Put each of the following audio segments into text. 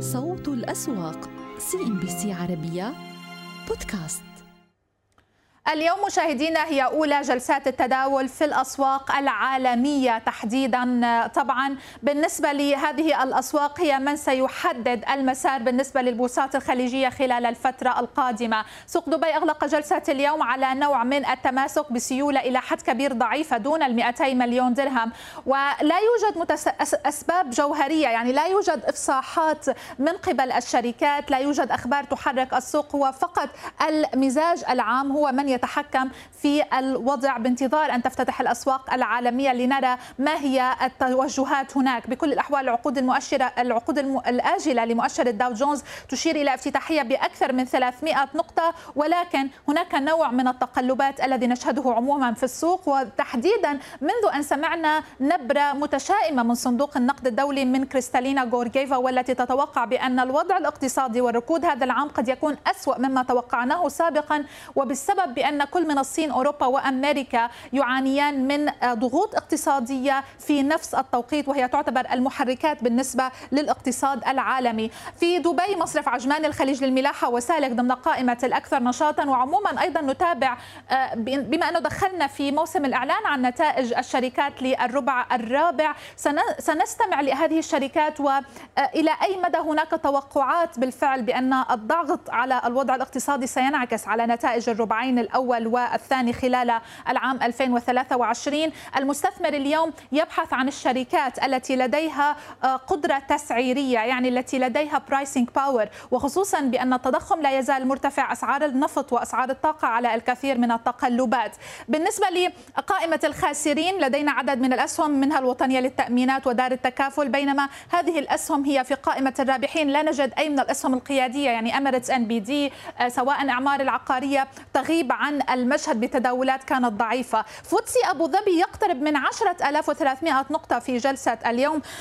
صوت الأسواق. CNBC عربية بودكاست. اليوم مشاهدينا هي أولى جلسات التداول في الأسواق العالمية تحديدا. طبعا بالنسبة لهذه الأسواق هي من سيحدد المسار بالنسبة للبورصات الخليجية خلال الفترة القادمة. سوق دبي أغلق جلسة اليوم على نوع من التماسك بسيولة إلى حد كبير ضعيفة دون ال 200 مليون درهم. ولا يوجد متس... أسباب جوهرية يعني لا يوجد إفصاحات من قبل الشركات لا يوجد أخبار تحرك السوق هو فقط المزاج العام هو من يتحكم في الوضع بانتظار أن تفتتح الأسواق العالمية لنرى ما هي التوجهات هناك. بكل الأحوال العقود المؤشره العقود الآجلة لمؤشر الداو جونز تشير إلى افتتاحية بأكثر من 300 نقطة. ولكن هناك نوع من التقلبات الذي نشهده عموما في السوق وتحديدا منذ أن سمعنا نبرة متشائمة من صندوق النقد الدولي من كريستالينا غورجيفا والتي تتوقع بأن الوضع الاقتصادي والركود هذا العام قد يكون أسوأ مما توقعناه سابقا. وبالسبب بأن كل من الصين أوروبا وأمريكا يعانيان من ضغوط اقتصادية في نفس التوقيت وهي تعتبر المحركات بالنسبة للاقتصاد العالمي. في دبي مصرف عجمان الخليج للملاحة وسالك ضمن قائمة الأكثر نشاطا وعموما أيضا نتابع بما أنه دخلنا في موسم الإعلان عن نتائج الشركات للربع الرابع سنستمع لهذه الشركات والى أي مدى هناك توقعات بالفعل بأن الضغط على الوضع الاقتصادي سينعكس على نتائج الربعين الأول والثاني خلال العام 2023 المستثمر اليوم يبحث عن الشركات التي لديها قدرة تسعيرية يعني التي لديها pricing power وخصوصا بأن التضخم لا يزال مرتفع أسعار النفط وأسعار الطاقة على الكثير من التقلبات. بالنسبة لقائمة الخاسرين لدينا عدد من الأسهم منها الوطنية للتأمينات ودار التكافل. بينما هذه الأسهم هي في قائمة الرابحين. لا نجد أي من الأسهم القيادية يعني Emirates NBD سواء إعمار العقارية تغيب عن المشهد بتداولات كانت ضعيفة. FTSE أبو ظبي يقترب من 10300 نقطة في جلسة اليوم.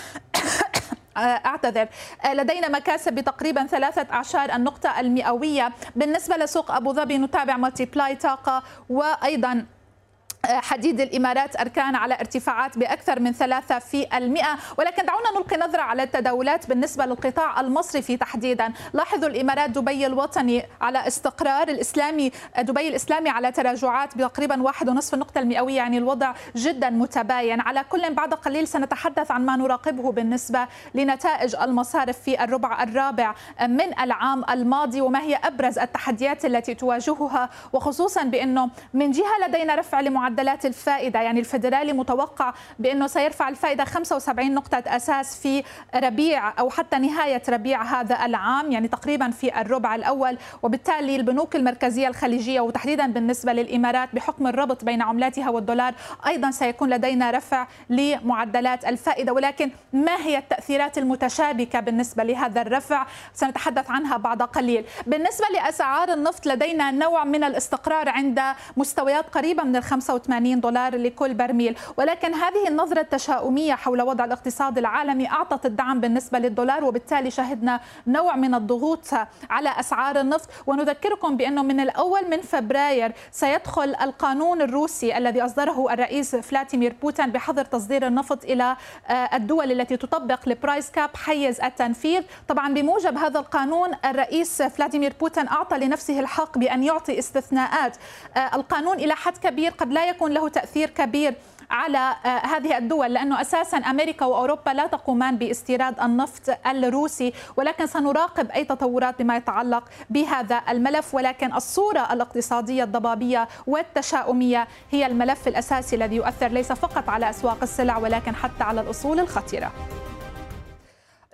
أعتذر. لدينا مكاسب بتقريبا ثلاثة أعشار النقطة المئوية. بالنسبة لسوق أبو ظبي نتابع Multiply طاقة وأيضا حديد الإمارات أركان على ارتفاعات بأكثر من ثلاثة في المئة. ولكن دعونا نلقي نظرة على التداولات بالنسبة للقطاع المصرفي تحديدا. لاحظوا الإمارات دبي الوطني على استقرار الإسلامي دبي الإسلامي على تراجعات بتقريبا واحد ونصف النقطة المئوية يعني الوضع جدا متباين. على كل بعد قليل سنتحدث عن ما نراقبه بالنسبة لنتائج المصارف في الربع الرابع من العام الماضي وما هي أبرز التحديات التي تواجهها وخصوصا بأنه من جهة لدينا رفع لمعدلات معدلات الفائدة. يعني الفدرالي متوقع بأنه سيرفع الفائدة 75 نقطة أساس في ربيع أو حتى نهاية ربيع هذا العام يعني تقريبا في الربع الأول. وبالتالي البنوك المركزية الخليجية وتحديدا بالنسبة للإمارات بحكم الربط بين عملاتها والدولار أيضا سيكون لدينا رفع لمعدلات الفائدة. ولكن ما هي التأثيرات المتشابكة بالنسبة لهذا الرفع؟ سنتحدث عنها بعد قليل. بالنسبة لأسعار النفط لدينا نوع من الاستقرار عند مستويات قريبة من ال 85 دولار لكل برميل. ولكن هذه النظرة التشاؤمية حول وضع الاقتصاد العالمي أعطت الدعم بالنسبة للدولار وبالتالي شهدنا نوع من الضغوط على أسعار النفط. ونذكركم بأنه من الأول من فبراير سيدخل القانون الروسي الذي أصدره الرئيس فلاديمير بوتين بحظر تصدير النفط إلى الدول التي تطبق ال price cap حيز التنفيذ. طبعا بموجب هذا القانون الرئيس فلاديمير بوتين أعطى لنفسه الحق بأن يعطي استثناءات. القانون إلى حد كبير قد لا يكون له تأثير كبير على هذه الدول لأنه أساسا أمريكا وأوروبا لا تقومان باستيراد النفط الروسي ولكن سنراقب أي تطورات بما يتعلق بهذا الملف ولكن الصورة الاقتصادية الضبابية والتشاؤمية هي الملف الأساسي الذي يؤثر ليس فقط على أسواق السلع ولكن حتى على الأصول الخطيرة.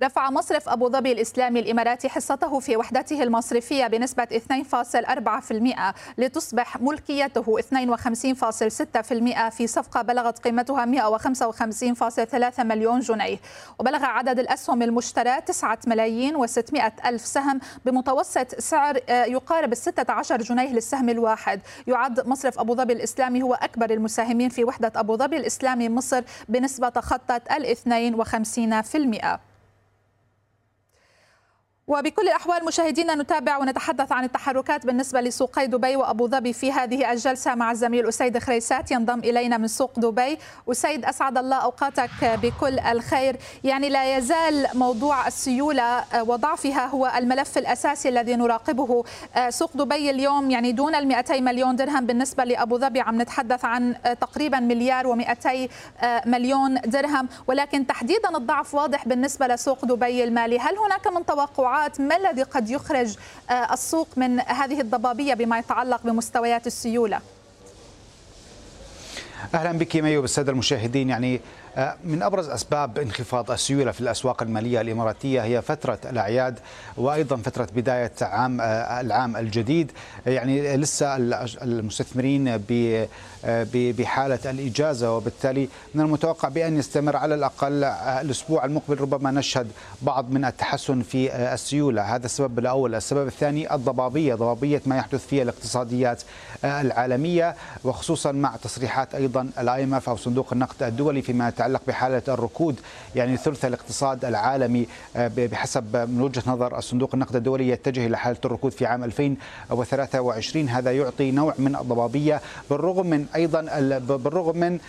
رفع مصرف أبو ظبي الإسلامي الإماراتي حصته في وحدته المصرفية بنسبة 2.4% لتصبح ملكيته 52.6% في صفقة بلغت قيمتها 155.3 مليون جنيه. وبلغ عدد الأسهم المشترى 9 ملايين و600 ألف سهم بمتوسط سعر يقارب 16 جنيه للسهم الواحد. يعد مصرف أبو ظبي الإسلامي هو أكبر المساهمين في وحدة أبو ظبي الإسلامي مصر بنسبة تخطت ال 52% وبكل الأحوال مشاهدينا نتابع ونتحدث عن التحركات بالنسبة لسوقي دبي وأبو ظبي في هذه الجلسة مع الزميل أسيد خريسات. ينضم إلينا من سوق دبي. أسيد أسعد الله أوقاتك بكل الخير. يعني لا يزال موضوع السيولة وضعفها هو الملف الأساسي الذي نراقبه. سوق دبي اليوم يعني دون ال 200 مليون درهم بالنسبة لأبو ظبي. عم نتحدث عن تقريبا مليار و200 مليون درهم. ولكن تحديدا الضعف واضح بالنسبة لسوق دبي المالي. هل هناك من توقعات التوقعات ما الذي قد يخرج آه، السوق من هذه الضبابية بما يتعلق بمستويات السيولة؟ أهلا بك مي وبالساده المشاهدين يعني من أبرز أسباب انخفاض السيولة في الأسواق المالية الإماراتية هي فترة الأعياد وأيضا فترة بداية عام آه، العام الجديد. يعني لسه المستثمرين بحالة الإجازة وبالتالي من المتوقع بأن يستمر على الأقل الأسبوع المقبل ربما نشهد بعض من التحسن في السيولة. هذا السبب الأول. السبب الثاني الضبابية ضبابية ما يحدث في الاقتصاديات العالمية وخصوصا مع تصريحات أيضا ال IMF أو صندوق النقد الدولي فيما يتعلق بحالة الركود يعني ثلث الاقتصاد العالمي آه، بحسب من وجهة نظر الصندوق النقد الدولي يتجه إلى حالة الركود في عام 2023 هذا يعطي نوع من الضبابية بالرغم من أيضا بالرغم من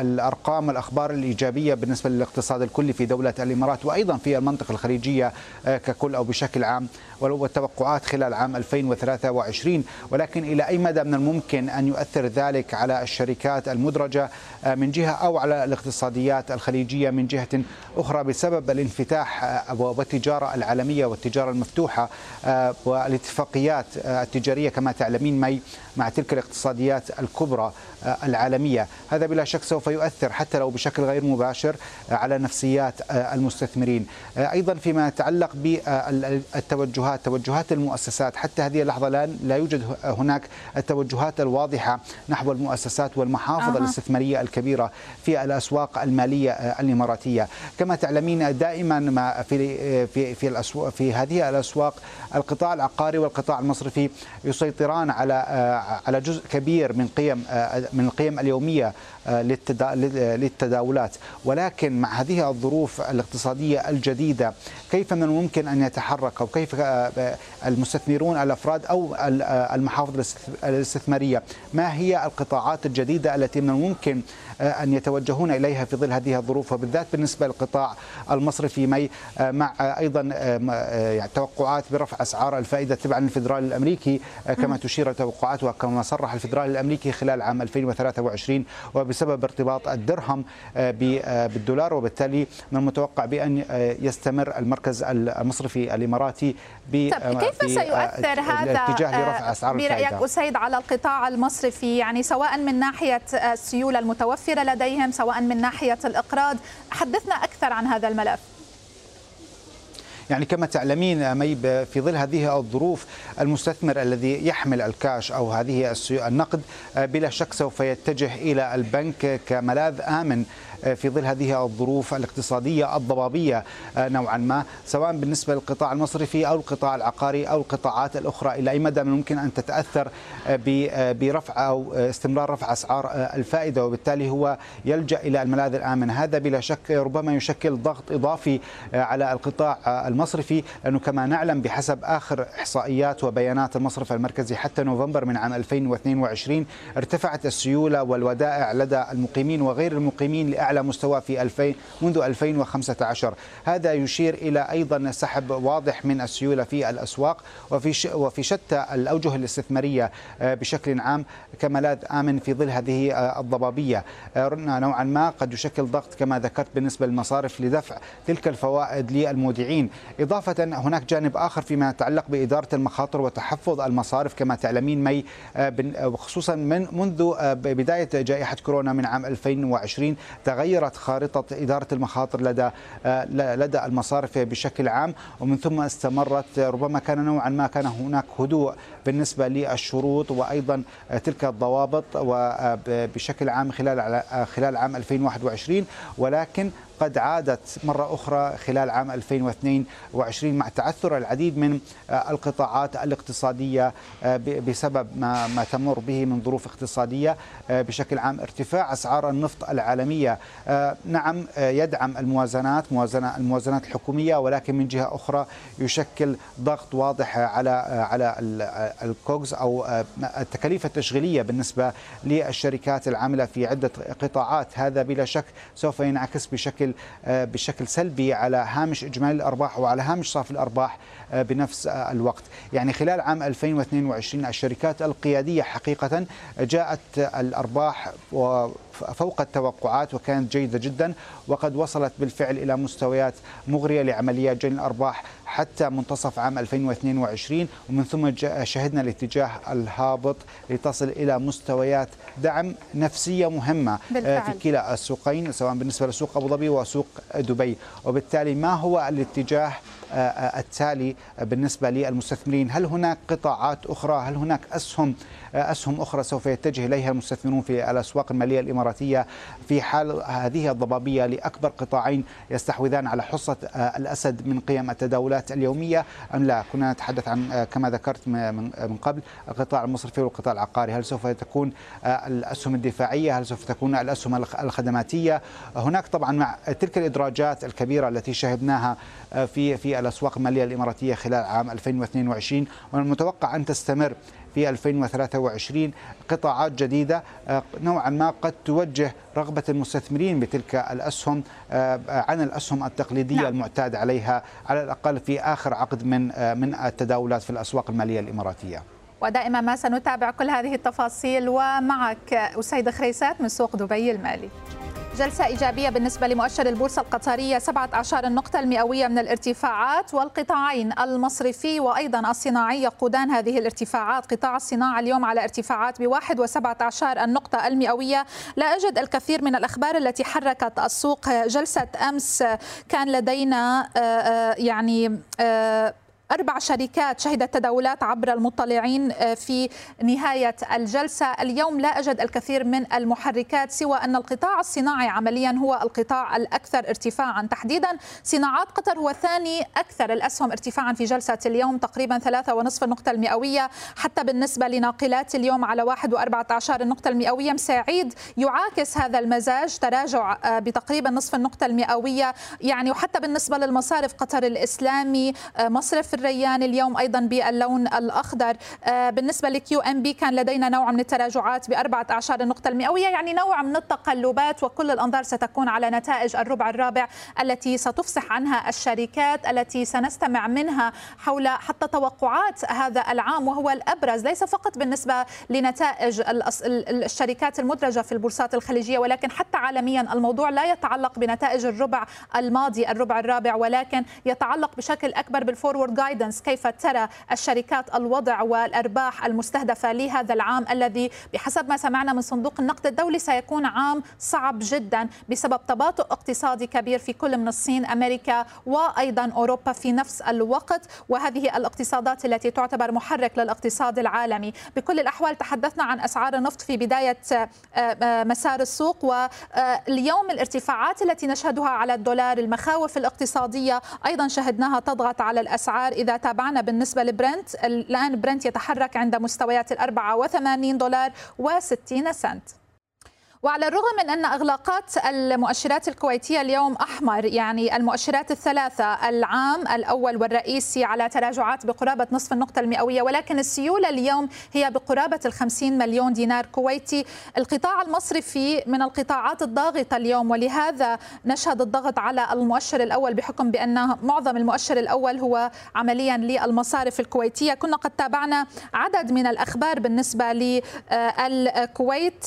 الأرقام والأخبار الإيجابية بالنسبة للاقتصاد الكلي في دولة الإمارات وأيضا في المنطقة الخليجية آه، ككل أو بشكل عام والتوقعات خلال عام 2023 ولكن إلى أي مدى من الممكن أن يؤثر ذلك على الشركات المدرجة آه، من جهة أو على الاقتصاديات الخليجية من جهة أخرى بسبب الانفتاح آه، والتجارة العالمية والتجارة المفتوحة آه، والاتفاقيات التجارية كما تعلمين مي مع تلك الاقتصاديات الكبرى العالمية. هذا بلا شك سوف يؤثر حتى لو بشكل غير مباشر على نفسيات المستثمرين. أيضا فيما يتعلق بالتوجهات توجهات المؤسسات. حتى هذه اللحظة لا يوجد هناك التوجهات الواضحة نحو المؤسسات والمحافظ أه. الاستثمارية الكبيرة في الأسواق المالية الإماراتية. كما تعلمين دائما ما في في في الأسواق في هذه الأسواق القطاع العقاري والقطاع المصرفي يسيطران على على جزء كبير من قيم من القيم اليومية للتداولات. ولكن مع هذه الظروف الاقتصادية الجديدة كيف من الممكن أن يتحرك؟ أو كيف المستثمرون الأفراد أو المحافظ الاستثمارية؟ ما هي القطاعات الجديدة التي من الممكن أن يتوجهون إليها في ظل هذه الظروف وبالذات بالنسبة للقطاع المصرفي مي مع أيضا يعني توقعات برفع أسعار الفائدة تبعا للفدرالي الأمريكي كما تشير التوقعات وكما صرح الفدرالي الأمريكي خلال عام 2023 وبسبب ارتباط الدرهم بالدولار وبالتالي من المتوقع بأن يستمر المركز المصرفي الإماراتي طيب كيف سيؤثر هذا برأيك أسيد على القطاع المصرفي يعني سواء من ناحية السيولة المتوفرة لديهم سواء من ناحية الإقراض. حدثنا أكثر عن هذا الملف. يعني كما تعلمين مي في ظل هذه الظروف المستثمر الذي يحمل الكاش أو هذه النقد بلا شك سوف يتجه إلى البنك كملاذ آمن. في ظل هذه الظروف الاقتصادية الضبابية آه، نوعا ما سواء بالنسبة للقطاع المصرفي أو القطاع العقاري أو القطاعات الأخرى. إلى أي مدى من ممكن أن تتأثر آه، آه، برفع أو استمرار رفع أسعار الفائدة؟ وبالتالي هو يلجأ إلى الملاذ الآمن. هذا بلا شك ربما يشكل ضغط إضافي على القطاع المصرفي لأنه كما نعلم بحسب آخر إحصائيات وبيانات المصرف المركزي حتى نوفمبر من عام 2022 ارتفعت السيولة والودائع لدى المقيمين وغير المقيمين لأعلى أعلى مستوى في 2000 منذ 2015 هذا يشير إلى أيضا سحب واضح من السيولة في الأسواق وفي وفي شتى الأوجه الاستثمارية آه، بشكل عام كملاذ آمن في ظل هذه آه، الضبابية. آه، نوعا ما قد يشكل ضغط كما ذكرت بالنسبة للمصارف لدفع تلك الفوائد للمودعين. إضافة هناك جانب آخر فيما يتعلق بإدارة المخاطر وتحفظ المصارف كما تعلمين مي خصوصا من منذ بداية جائحة كورونا من عام 2020 تغير تغيرت خارطة إدارة المخاطر لدى آه، لدى المصارف بشكل عام ومن ثم استمرت ربما كان نوعا ما كان هناك هدوء بالنسبة للشروط وأيضا تلك الضوابط وبشكل عام خلال خلال عام 2021 ولكن قد عادت مرة أخرى خلال عام 2022 مع تعثر العديد من القطاعات الاقتصادية بسبب ما, ما تمر به من ظروف اقتصادية بشكل عام ارتفاع أسعار النفط العالمية. نعم يدعم الموازنات موازنة الموازنات الحكومية ولكن من جهة أخرى يشكل ضغط واضح على على الكوكس أو التكاليف التشغيلية بالنسبة للشركات العاملة في عدة قطاعات. هذا بلا شك سوف ينعكس بشكل بشكل سلبي على هامش إجمالي الأرباح وعلى هامش صافي الأرباح بنفس الوقت. يعني خلال عام 2022 الشركات القيادية حقيقة جاءت الأرباح فوق التوقعات وكانت جيدة جدا وقد وصلت بالفعل إلى مستويات مغرية لعمليات جني الأرباح حتى منتصف عام 2022 ومن ثم شهدنا الاتجاه الهابط لتصل إلى مستويات دعم نفسية مهمة بالفعل. في كلا السوقين سواء بالنسبة لسوق أبو ظبي وسوق دبي وبالتالي ما هو الاتجاه التالي بالنسبة للمستثمرين. هل هناك قطاعات أخرى؟ هل هناك أسهم أسهم أخرى سوف يتجه إليها المستثمرون في الأسواق المالية الإماراتية في حال هذه الضبابية لأكبر قطاعين يستحوذان على حصة الأسد من قيم التداولات اليومية؟ أم لا؟ كنا نتحدث عن كما ذكرت من قبل القطاع المصرفي والقطاع العقاري. هل سوف تكون الأسهم الدفاعية؟ هل سوف تكون الأسهم الخدماتية؟ هناك طبعا مع تلك الإدراجات الكبيرة التي شهدناها في في الأسواق المالية الإماراتية خلال عام 2022 والمتوقع أن تستمر في 2023 قطاعات جديدة نوعا ما قد توجه رغبة المستثمرين بتلك الأسهم عن الأسهم التقليدية نعم. المعتاد عليها على الأقل في آخر عقد من من التداولات في الأسواق المالية الإماراتية ودائما ما سنتابع كل هذه التفاصيل ومعك أسيد خريسات من سوق دبي المالي جلسة إيجابية بالنسبة لمؤشر البورصة القطرية سبعة عشر النقطة المئوية من الارتفاعات والقطاعين المصرفي وأيضا الصناعي يقودان هذه الارتفاعات. قطاع الصناعة اليوم على ارتفاعات بواحد وسبعة عشر النقطة المئوية. لا أجد الكثير من الأخبار التي حركت السوق. جلسة أمس كان لدينا يعني أربع شركات شهدت تداولات عبر المطلعين آه، في نهاية الجلسة. اليوم لا أجد الكثير من المحركات سوى أن القطاع الصناعي عمليا هو القطاع الأكثر ارتفاعا تحديدا. صناعات قطر هو ثاني أكثر الأسهم ارتفاعا في جلسة اليوم تقريبا ثلاثة ونصف النقطة المئوية. حتى بالنسبة لناقلات اليوم على واحد وأربعة عشر النقطة المئوية مساعيد يعاكس هذا المزاج. تراجع آه، بتقريبا نصف النقطة المئوية. يعني وحتى بالنسبة للمصارف قطر الإسلامي آه، مصرف الريان اليوم أيضا باللون الأخضر. آه، بالنسبة لكيو إم بي كان لدينا نوع من التراجعات باربعه اعشار النقطه المئوية يعني نوع من التقلبات وكل الأنظار ستكون على نتائج الربع الرابع التي ستفصح عنها الشركات التي سنستمع منها حول حتى توقعات هذا العام وهو الأبرز. ليس فقط بالنسبة لنتائج الشركات المدرجة في البورصات الخليجية ولكن حتى عالميا الموضوع لا يتعلق بنتائج الربع الماضي الربع الرابع ولكن يتعلق بشكل أكبر بالفورورد جايدنس كيف ترى الشركات الوضع والأرباح المستهدفة لهذا العام الذي بحسب ما سمعنا من صندوق النقد الدولي سيكون عام صعب جدا بسبب تباطؤ اقتصادي كبير في كل من الصين أمريكا وأيضا أوروبا في نفس الوقت. وهذه الاقتصادات التي تعتبر محرك للاقتصاد العالمي. بكل الأحوال تحدثنا عن أسعار النفط في بداية آه، آه، مسار السوق. واليوم الارتفاعات التي نشهدها على الدولار المخاوف الاقتصادية أيضا شهدناها تضغط على الأسعار. إذا تابعنا بالنسبة لبرنت الآن برنت يتحرك عند مستويات ال 84 دولار و60 سنت. وعلى الرغم من أن إغلاقات المؤشرات الكويتية اليوم أحمر يعني المؤشرات الثلاثة العام الأول والرئيسي على تراجعات بقرابة نصف النقطة المئوية ولكن السيولة اليوم هي بقرابة الخمسين مليون دينار كويتي. القطاع المصرفي من القطاعات الضاغطة اليوم ولهذا نشهد الضغط على المؤشر الأول بحكم بأن معظم المؤشر الأول هو عمليا للمصارف الكويتية. كنا قد تابعنا عدد من الأخبار بالنسبة للكويت.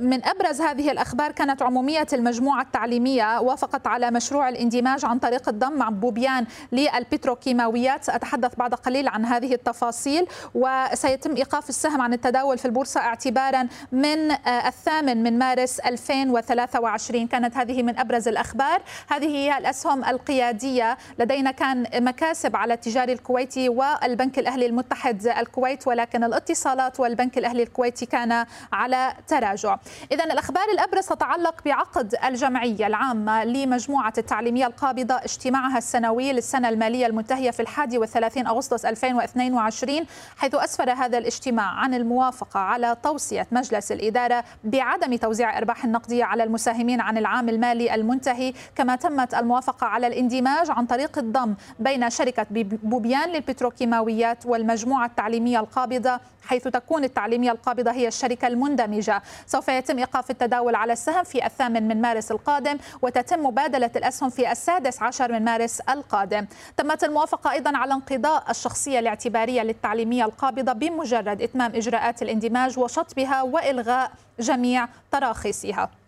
من أبرز هذه الأخبار كانت عمومية المجموعة التعليمية وافقت على مشروع الاندماج عن طريق الضم مع بوبيان للبتروكيماويات. ساتحدث بعد قليل عن هذه التفاصيل وسيتم إيقاف السهم عن التداول في البورصة اعتبارا من الثامن من مارس 2023 كانت هذه من أبرز الأخبار. هذه هي الأسهم القيادية. لدينا كان مكاسب على التجاري الكويتي والبنك الأهلي المتحد الكويت ولكن الاتصالات والبنك الأهلي الكويتي كان على تراجع. إذا الأخبار الأبرز تتعلق بعقد الجمعية العامة لمجموعة التعليمية القابضة اجتماعها السنوي للسنة المالية المنتهية في الحادي والثلاثين أغسطس 2022 حيث أسفر هذا الاجتماع عن الموافقة على توصية مجلس الإدارة بعدم توزيع إرباح النقدية على المساهمين عن العام المالي المنتهي. كما تمت الموافقة على الاندماج عن طريق الضم بين شركة بوبيان للبتروكيماويات والمجموعة التعليمية القابضة حيث تكون التعليمية القابضة هي الشركة المندمجة. سوف يتم إيقاف التداول على السهم في الثامن من مارس القادم وتتم مبادلة الأسهم في السادس عشر من مارس القادم. تمت الموافقة أيضا على انقضاء الشخصية الاعتبارية للتعليمية القابضة بمجرد إتمام إجراءات الاندماج وشطبها وإلغاء جميع تراخيصها.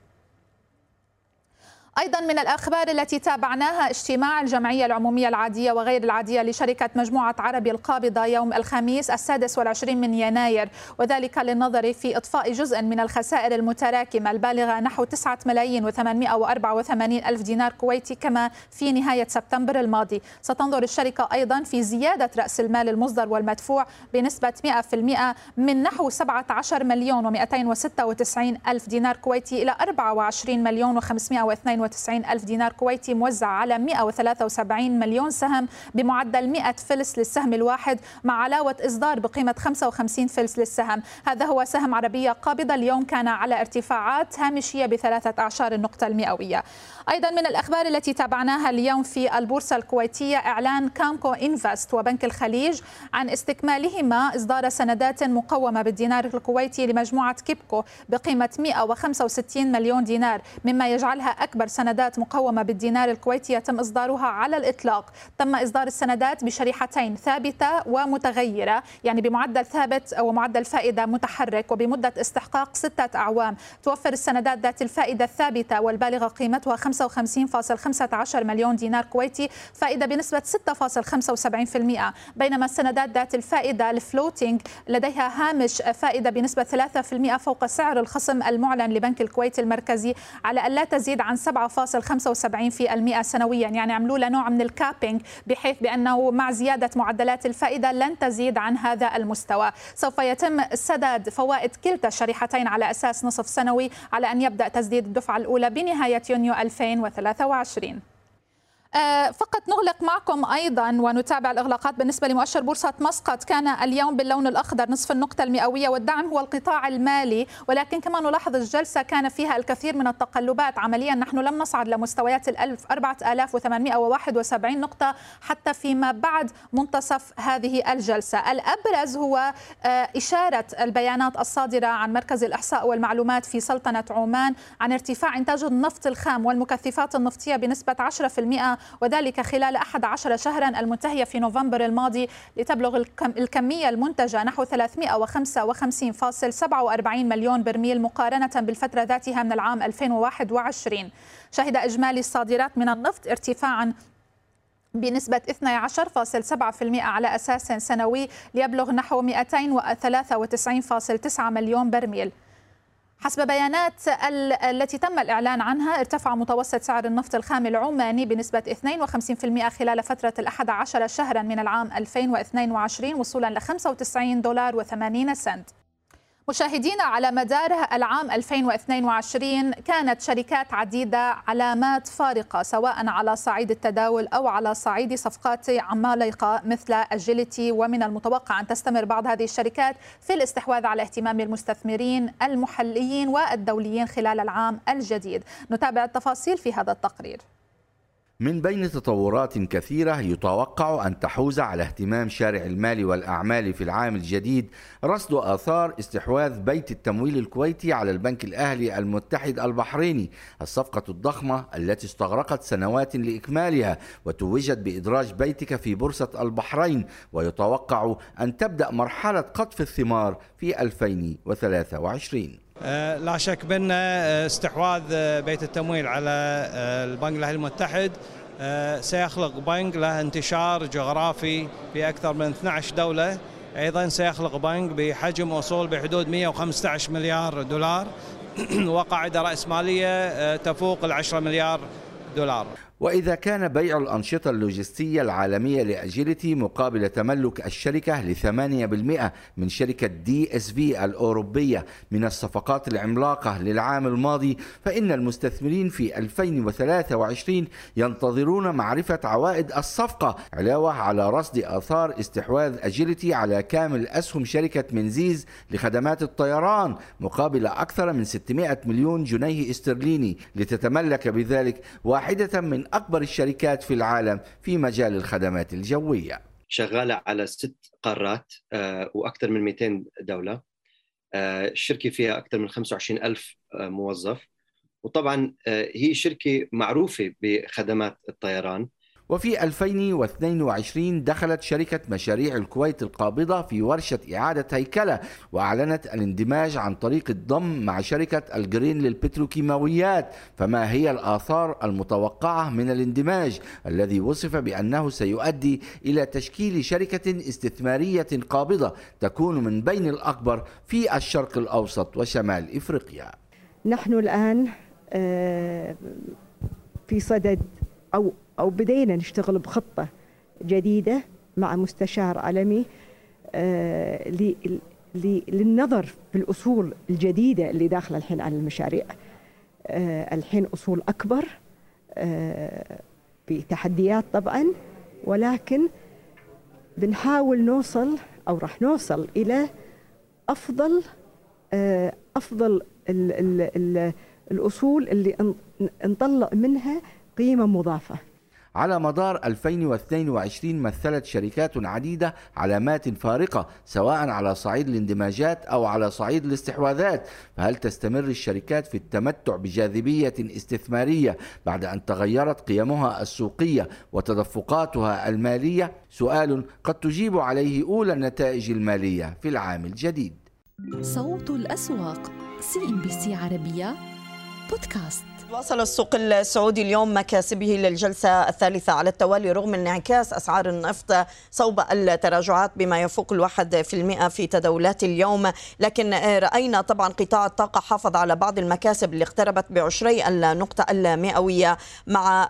أيضا من الأخبار التي تابعناها اجتماع الجمعية العمومية العادية وغير العادية لشركة مجموعة عربي القابضة يوم الخميس السادس والعشرين من يناير وذلك للنظر في إطفاء جزء من الخسائر المتراكمة البالغة نحو 9 ملايين و884 ألف دينار كويتي كما في نهاية سبتمبر الماضي. ستنظر الشركة أيضا في زيادة رأس المال المصدر والمدفوع بنسبة 100% من نحو 17 مليون و296 ألف دينار كويتي إلى 24 مليون و592 192 ألف دينار كويتي موزع على 173 مليون سهم بمعدل 100 فلس للسهم الواحد مع علاوة إصدار بقيمة 55 فلس للسهم. هذا هو سهم عربية قابضة اليوم كان على ارتفاعات هامشية بثلاثة أعشار النقطة المئوية. أيضا من الأخبار التي تابعناها اليوم في البورصة الكويتية إعلان كامكو إنفست وبنك الخليج عن استكمالهما إصدار سندات مقومة بالدينار الكويتي لمجموعة كيبكو بقيمة 165 مليون دينار مما يجعلها أكبر سندات مقومة بالدينار الكويتي يتم إصدارها على الإطلاق. تم إصدار السندات بشريحتين ثابتة ومتغيرة يعني بمعدل ثابت ومعدل فائدة متحرك وبمدة استحقاق ستة أعوام. توفر السندات ذات الفائدة الثابتة والبالغة قيمتها 55.15 مليون دينار كويتي فائدة بنسبة 6.75% بينما السندات ذات الفائدة ال floating لديها هامش فائدة بنسبة 3% فوق سعر الخصم المعلن لبنك الكويت المركزي على أن لا تزيد عن 7.75% سنويا. يعني عملوا له نوع من ال capping بحيث بأنه مع زيادة معدلات الفائدة لن تزيد عن هذا المستوى. سوف يتم سداد فوائد كلتا الشريحتين على أساس نصف سنوي على أن يبدأ تسديد الدفعة الأولى بنهاية يونيو 2023 آه، فقط نغلق معكم أيضا ونتابع الإغلاقات بالنسبة لمؤشر بورصة مسقط. كان اليوم باللون الأخضر نصف النقطة المئوية والدعم هو القطاع المالي. ولكن كما نلاحظ الجلسة كان فيها الكثير من التقلبات. عمليا نحن لم نصعد لمستويات ال 4871 نقطة حتى فيما بعد منتصف هذه الجلسة. الأبرز هو آه، إشارة البيانات الصادرة عن مركز الإحصاء والمعلومات في سلطنة عمان عن ارتفاع إنتاج النفط الخام والمكثفات النفطية بنسبة 10% وذلك خلال 11 شهرا المنتهية في نوفمبر الماضي لتبلغ الكمية المنتجة نحو 355.47 مليون برميل مقارنة بالفترة ذاتها من العام 2021 شهد إجمالي الصادرات من النفط ارتفاعا بنسبة 12.7% على أساس سنوي ليبلغ نحو 293.9 مليون برميل. حسب بيانات التي تم الإعلان عنها ارتفع متوسط سعر النفط الخام العماني بنسبة 52% خلال فترة الأحد عشر شهرا من العام 2022 وصولا ل 95 دولار و80 سنت. مشاهدينا على مدار العام 2022 كانت شركات عديدة علامات فارقة سواء على صعيد التداول أو على صعيد صفقات عمالقة مثل أجيلتي. ومن المتوقع أن تستمر بعض هذه الشركات في الاستحواذ على اهتمام المستثمرين المحليين والدوليين خلال العام الجديد. نتابع التفاصيل في هذا التقرير. من بين تطورات كثيرة يتوقع أن تحوز على اهتمام شارع المال والأعمال في العام الجديد رصد آثار استحواذ بيت التمويل الكويتي على البنك الأهلي المتحد البحريني الصفقة الضخمة التي استغرقت سنوات لإكمالها وتوجت بإدراج بيتك في بورصة البحرين ويتوقع أن تبدأ مرحلة قطف الثمار في 2023 آه، لا شك بأن آه، استحواذ آه، بيت التمويل على البنك الأهلي المتحد سيخلق بنك له انتشار جغرافي في أكثر من 12 دولة. أيضا سيخلق بنك بحجم وصول بحدود 115 مليار دولار. وقاعدة رأسمالية تفوق ال 10 مليار دولار. وإذا كان بيع الأنشطة اللوجستية العالمية لأجيلتي مقابل تملك الشركة لثمانية بالمئة من شركة دي اس في الأوروبية من الصفقات العملاقة للعام الماضي فإن المستثمرين في 2023 ينتظرون معرفة عوائد الصفقة علاوة على رصد آثار استحواذ أجيلتي على كامل أسهم شركة منزيز لخدمات الطيران مقابل أكثر من 600 مليون جنيه استرليني لتتملك بذلك واحدة من أكبر الشركات في العالم في مجال الخدمات الجوية. شغالة على ست قارات آه، وأكثر من 200 دولة. آه، الشركة فيها أكثر من 25 ألف آه، موظف. وطبعا هي شركة معروفة بخدمات الطيران. وفي 2022 دخلت شركة مشاريع الكويت القابضة في ورشة إعادة هيكلة وأعلنت الاندماج عن طريق الضم مع شركة الجرين للبتروكيماويات فما هي الآثار المتوقعة من الاندماج الذي وصف بأنه سيؤدي إلى تشكيل شركة استثمارية قابضة تكون من بين الأكبر في الشرق الأوسط وشمال إفريقيا. نحن الآن آه، في صدد أو أو بدينا نشتغل بخطة جديدة مع مستشار عالمي آه، للنظر في الأصول الجديدة اللي داخلة الحين على المشاريع. آه، الحين أصول أكبر آه، بتحديات طبعا ولكن بنحاول نوصل أو راح نوصل إلى أفضل أفضل ال ال ال الأصول اللي نطلع منها قيمة مضافة. على مدار 2022 مثلت شركات عديدة علامات فارقة سواء على صعيد الاندماجات أو على صعيد الاستحواذات. فهل تستمر الشركات في التمتع بجاذبية استثمارية بعد أن تغيرت قيمها السوقية وتدفقاتها المالية؟ سؤال قد تجيب عليه أولى النتائج المالية في العام الجديد. صوت الأسواق سي ان بي سي عربية بودكاست. واصل السوق السعودي اليوم مكاسبه للجلسة الثالثة على التوالي رغم انعكاس أسعار النفط صوب التراجعات بما يفوق الواحد في المئة في تداولات اليوم. لكن رأينا طبعا قطاع الطاقة حافظ على بعض المكاسب اللي اقتربت بعشري النقطة المئوية مع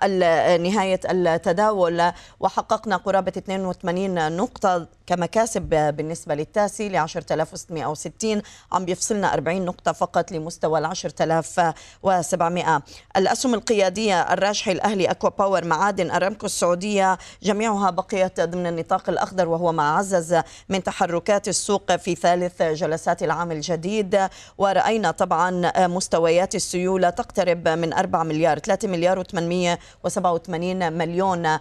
نهاية التداول. وحققنا قرابة 82 نقطة كمكاسب بالنسبة للتاسي ل 10660 عم بيفصلنا 40 نقطة فقط لمستوى ال 10700 الأسهم القيادية الراجحي الأهلي أكوا باور معادن أرامكو السعودية جميعها بقيت ضمن النطاق الأخضر وهو ما عزز من تحركات السوق في ثالث جلسات العام الجديد. ورأينا طبعا مستويات السيولة تقترب من 4 مليار 3 مليار و887 مليون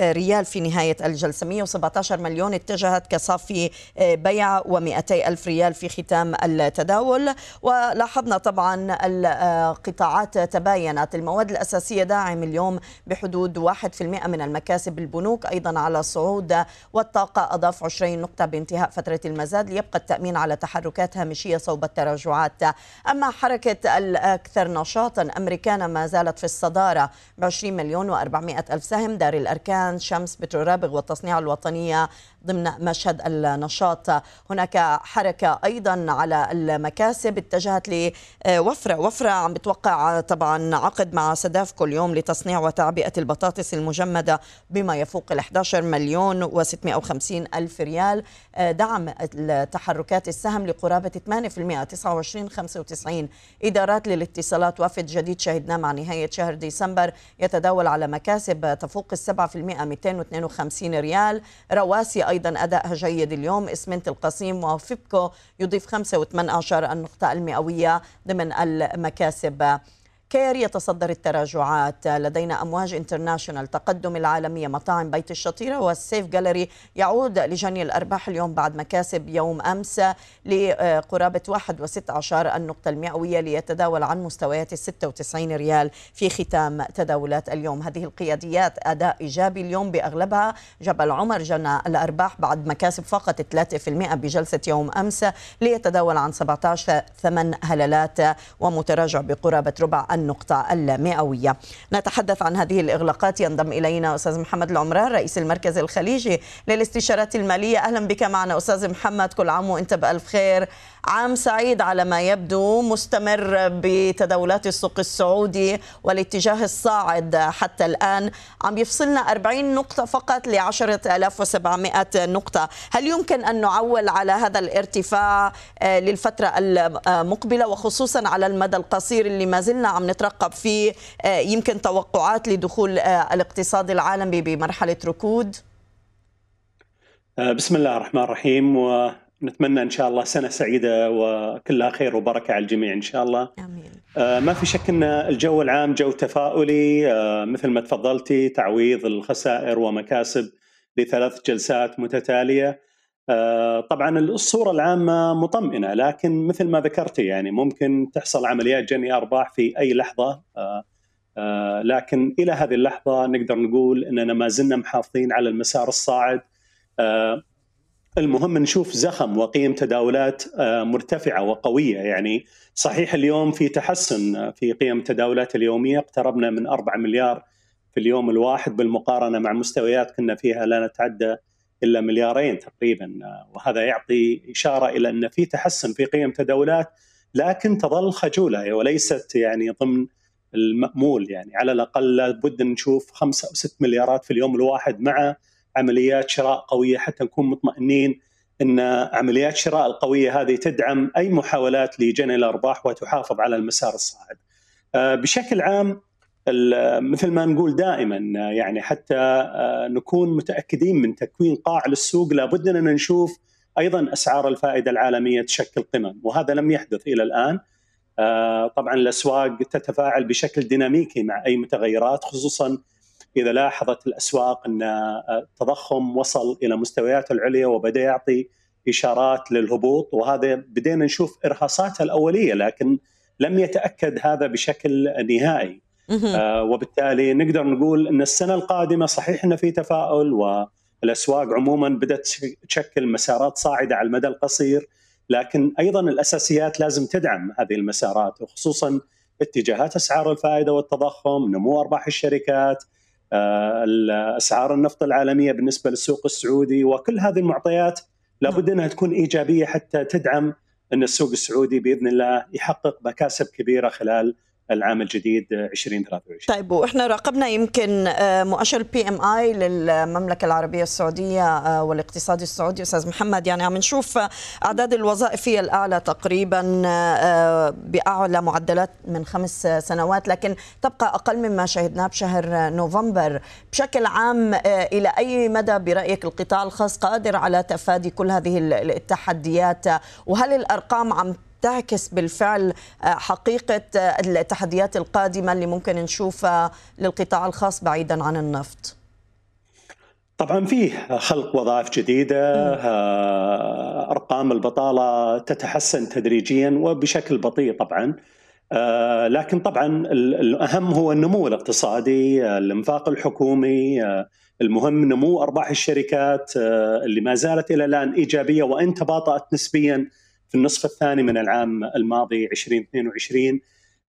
ريال في نهاية الجلسة. 117 مليون اتجهت كصافي بيع و200 ألف ريال في ختام التداول. ولاحظنا طبعا القطاعات تباينت. المواد الأساسية داعم اليوم بحدود 1% من المكاسب البنوك أيضا على صعود والطاقة أضاف 20 نقطة بانتهاء فترة المزاد ليبقى التأمين على تحركات هامشية صوب التراجعات. أما حركة الأكثر نشاطا أمريكانا ما زالت في الصدارة ب 20 مليون و400 ألف سهم. دار الأركان شمس بترابغ والتصنيع الوطنية ضمن مشهد النشاط. هناك حركة أيضا على المكاسب اتجهت لوفرة. وفرة عم بتوقع طبعا عقد مع سدافكو اليوم لتصنيع وتعبئة البطاطس المجمدة بما يفوق ال 11 مليون و650 ألف ريال. دعم تحركات السهم لقرابة 8% 29 95 إدارات للاتصالات. وفد جديد شهدناه مع نهاية شهر ديسمبر. يتداول على مكاسب تفوق في المئة 252 ريال. رواسي أيضا أدائها جيد اليوم. إسمنت القصيم وفيبكو يضيف 5 النقطة المئوية ضمن المكاسب. كير يتصدر التراجعات. لدينا أمواج انترناشونال تقدم العالمية مطاعم بيت الشطيرة والسيف جاليري يعود لجني الأرباح اليوم بعد مكاسب يوم أمس لقرابة 1.16 النقطة المئوية ليتداول عن مستويات 96 ريال في ختام تداولات اليوم. هذه القياديات أداء إيجابي اليوم بأغلبها. جبل عمر جنى الأرباح بعد مكاسب فقط 3% بجلسة يوم أمس ليتداول عن 17 ثمن هللات ومتراجع بقرابة ربع النقطة المئوية. نتحدث عن هذه الإغلاقات ينضم إلينا أستاذ محمد العمران رئيس المركز الخليجي للاستشارات المالية. أهلا بك معنا أستاذ محمد كل عام وأنت بألف خير عام سعيد على ما يبدو مستمر بتداولات السوق السعودي والاتجاه الصاعد. حتى الآن عم يفصلنا 40 نقطة فقط ل 10700 نقطة. هل يمكن أن نعول على هذا الارتفاع آه، للفترة المقبلة؟ وخصوصا على المدى القصير اللي ما زلنا عم نترقب فيه آه، يمكن توقعات لدخول آه، الاقتصاد العالمي بمرحلة ركود؟ بسم الله الرحمن الرحيم. ونتمنى إن شاء الله سنة سعيدة وكلها خير وبركة على الجميع إن شاء الله. آمين. ما في شك إن الجو العام جو تفاؤلي مثل ما تفضلتي تعويض الخسائر ومكاسب لثلاث جلسات متتالية. طبعا الصورة العامة مطمئنة لكن مثل ما ذكرتي يعني ممكن تحصل عمليات جني أرباح في أي لحظة لكن إلى هذه اللحظة نقدر نقول إننا ما زلنا محافظين على المسار الصاعد آه، المهم نشوف زخم وقيم تداولات آه، مرتفعة وقوية. يعني صحيح اليوم في تحسن في قيم التداولات اليومية. اقتربنا من 4 مليار في اليوم الواحد بالمقارنة مع مستويات كنا فيها لا نتعدى إلا مليارين تقريبا. وهذا يعطي إشارة إلى أن في تحسن في قيم تداولات لكن تظل خجولة وليست يعني ضمن المأمول. يعني على الأقل لابد نشوف خمسة أو ست مليارات في اليوم الواحد مع عمليات شراء قوية حتى نكون مطمئنين إن عمليات شراء القوية هذه تدعم أي محاولات لجني الأرباح وتحافظ على المسار الصاعد. آه، بشكل عام مثل ما نقول دائما يعني حتى آه، نكون متأكدين من تكوين قاع للسوق لابد أننا نشوف أيضا أسعار الفائدة العالمية تشكل قمم وهذا لم يحدث إلى الآن. آه، طبعا الأسواق تتفاعل بشكل ديناميكي مع أي متغيرات خصوصا إذا لاحظت الأسواق أن التضخم وصل إلى مستويات العليا وبدأ يعطي إشارات للهبوط وهذا بدينا نشوف ارهاصاتها الأولية لكن لم يتأكد هذا بشكل نهائي. آه وبالتالي نقدر نقول أن السنة القادمة صحيح ان في تفاؤل والأسواق عموما بدأت تشكل مسارات صاعدة على المدى القصير لكن أيضا الأساسيات لازم تدعم هذه المسارات وخصوصا اتجاهات أسعار الفائدة والتضخم، نمو أرباح الشركات، أسعار النفط العالمية بالنسبة للسوق السعودي وكل هذه المعطيات لابد أنها تكون إيجابية حتى تدعم أن السوق السعودي بإذن الله يحقق مكاسب كبيرة خلال العام الجديد 2023 طيب وإحنا راقبنا يمكن آه، مؤشر بي ام اي للمملكة العربية السعودية آه، والاقتصاد السعودي. أستاذ محمد يعني عم نشوف أعداد الوظائفيه الأعلى تقريبا آه، بأعلى معدلات من خمس سنوات لكن تبقى أقل مما شهدناه بشهر نوفمبر. بشكل عام إلى أي مدى برأيك القطاع الخاص قادر على تفادي كل هذه التحديات؟ وهل الأرقام عم تعكس بالفعل آه، حقيقة آه، التحديات القادمة اللي ممكن نشوفها للقطاع الخاص بعيدا عن النفط. طبعا فيه خلق وظائف جديدة آه، أرقام البطالة تتحسن تدريجيا وبشكل بطيء طبعا. لكن طبعا الأهم هو النمو الاقتصادي الإنفاق الحكومي المهم نمو أرباح الشركات اللي ما زالت إلى الآن إيجابية وإن تباطأت نسبيا. في النصف الثاني من العام الماضي 2022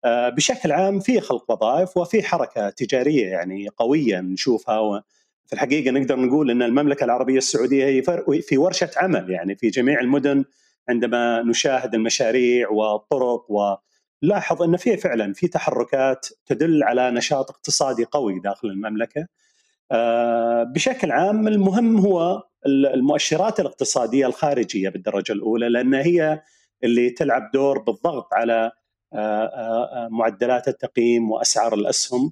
آه، بشكل عام في خلق وظائف وفي حركة تجارية يعني قوية نشوفها في الحقيقة نقدر نقول إن المملكة العربية السعودية هي في ورشة عمل يعني في جميع المدن عندما نشاهد المشاريع والطرق ولاحظ إن في فعلا في تحركات تدل على نشاط اقتصادي قوي داخل المملكة. آه، بشكل عام المهم هو المؤشرات الاقتصادية الخارجية بالدرجة الأولى لأن هي اللي تلعب دور بالضغط على آه، آه، معدلات التقييم وأسعار الأسهم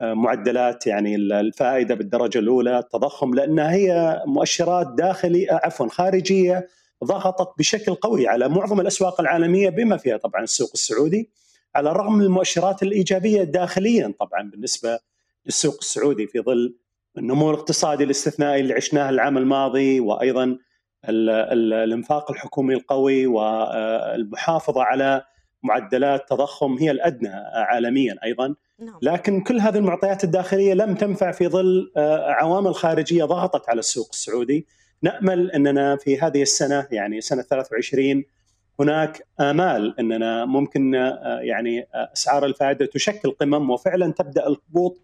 معدلات يعني الفائدة بالدرجة الأولى التضخم لانها هي مؤشرات داخلي عفوا خارجية ضغطت بشكل قوي على معظم الأسواق العالمية بما فيها طبعا السوق السعودي على الرغم من المؤشرات الإيجابية داخليا طبعا بالنسبة للسوق السعودي في ظل النمو الاقتصادي الاستثنائي اللي عشناه العام الماضي وأيضا الإنفاق الحكومي القوي والمحافظة على معدلات تضخم هي الأدنى عالميا أيضا نعم. لكن كل هذه المعطيات الداخلية لم تنفع في ظل آه، عوامل خارجية ضغطت على السوق السعودي نأمل أننا في هذه السنة يعني سنة 23 هناك آمال أننا ممكن آه، يعني آه، أسعار الفائدة تشكل قمم وفعلا تبدأ الهبوط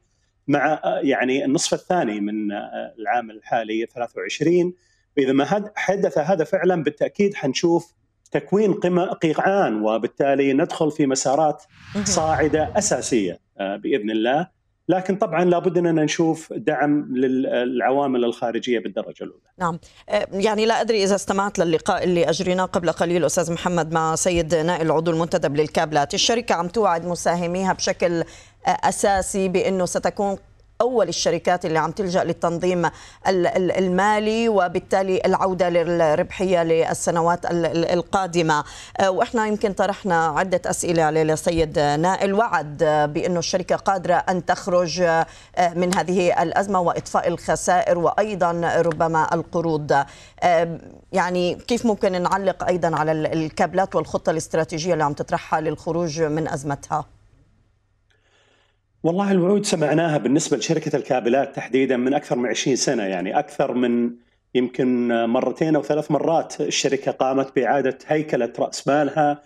مع يعني النصف الثاني من العام الحالي 23 واذا ما حدث هذا فعلا بالتأكيد حنشوف تكوين قيعان وبالتالي ندخل في مسارات صاعدة أساسية بإذن الله. لكن طبعا لابد أننا نشوف دعم للعوامل الخارجية بالدرجة الأولى. نعم، يعني لا أدري إذا استمعت للقاء اللي أجريناه قبل قليل أستاذ محمد مع سيد نائل العضو المنتدب للكابلات، الشركة عم توعد مساهميها بشكل أساسي بأنه ستكون أول الشركات اللي عم تلجأ للتنظيم المالي وبالتالي العودة للربحية للسنوات القادمة. أه، وإحنا يمكن طرحنا عدة أسئلة عليه لسيد نائل. وعد بأنه الشركة قادرة أن تخرج أه، من هذه الأزمة وإطفاء الخسائر وأيضا ربما القروض. أه، يعني كيف ممكن نعلق أيضا على الكابلات والخطة الاستراتيجية اللي عم تطرحها للخروج من أزمتها؟ والله الوعود سمعناها بالنسبة لشركة الكابلات تحديدا من أكثر من 20 سنة يعني أكثر من يمكن مرتين أو ثلاث مرات الشركة قامت بإعادة هيكلة رأس مالها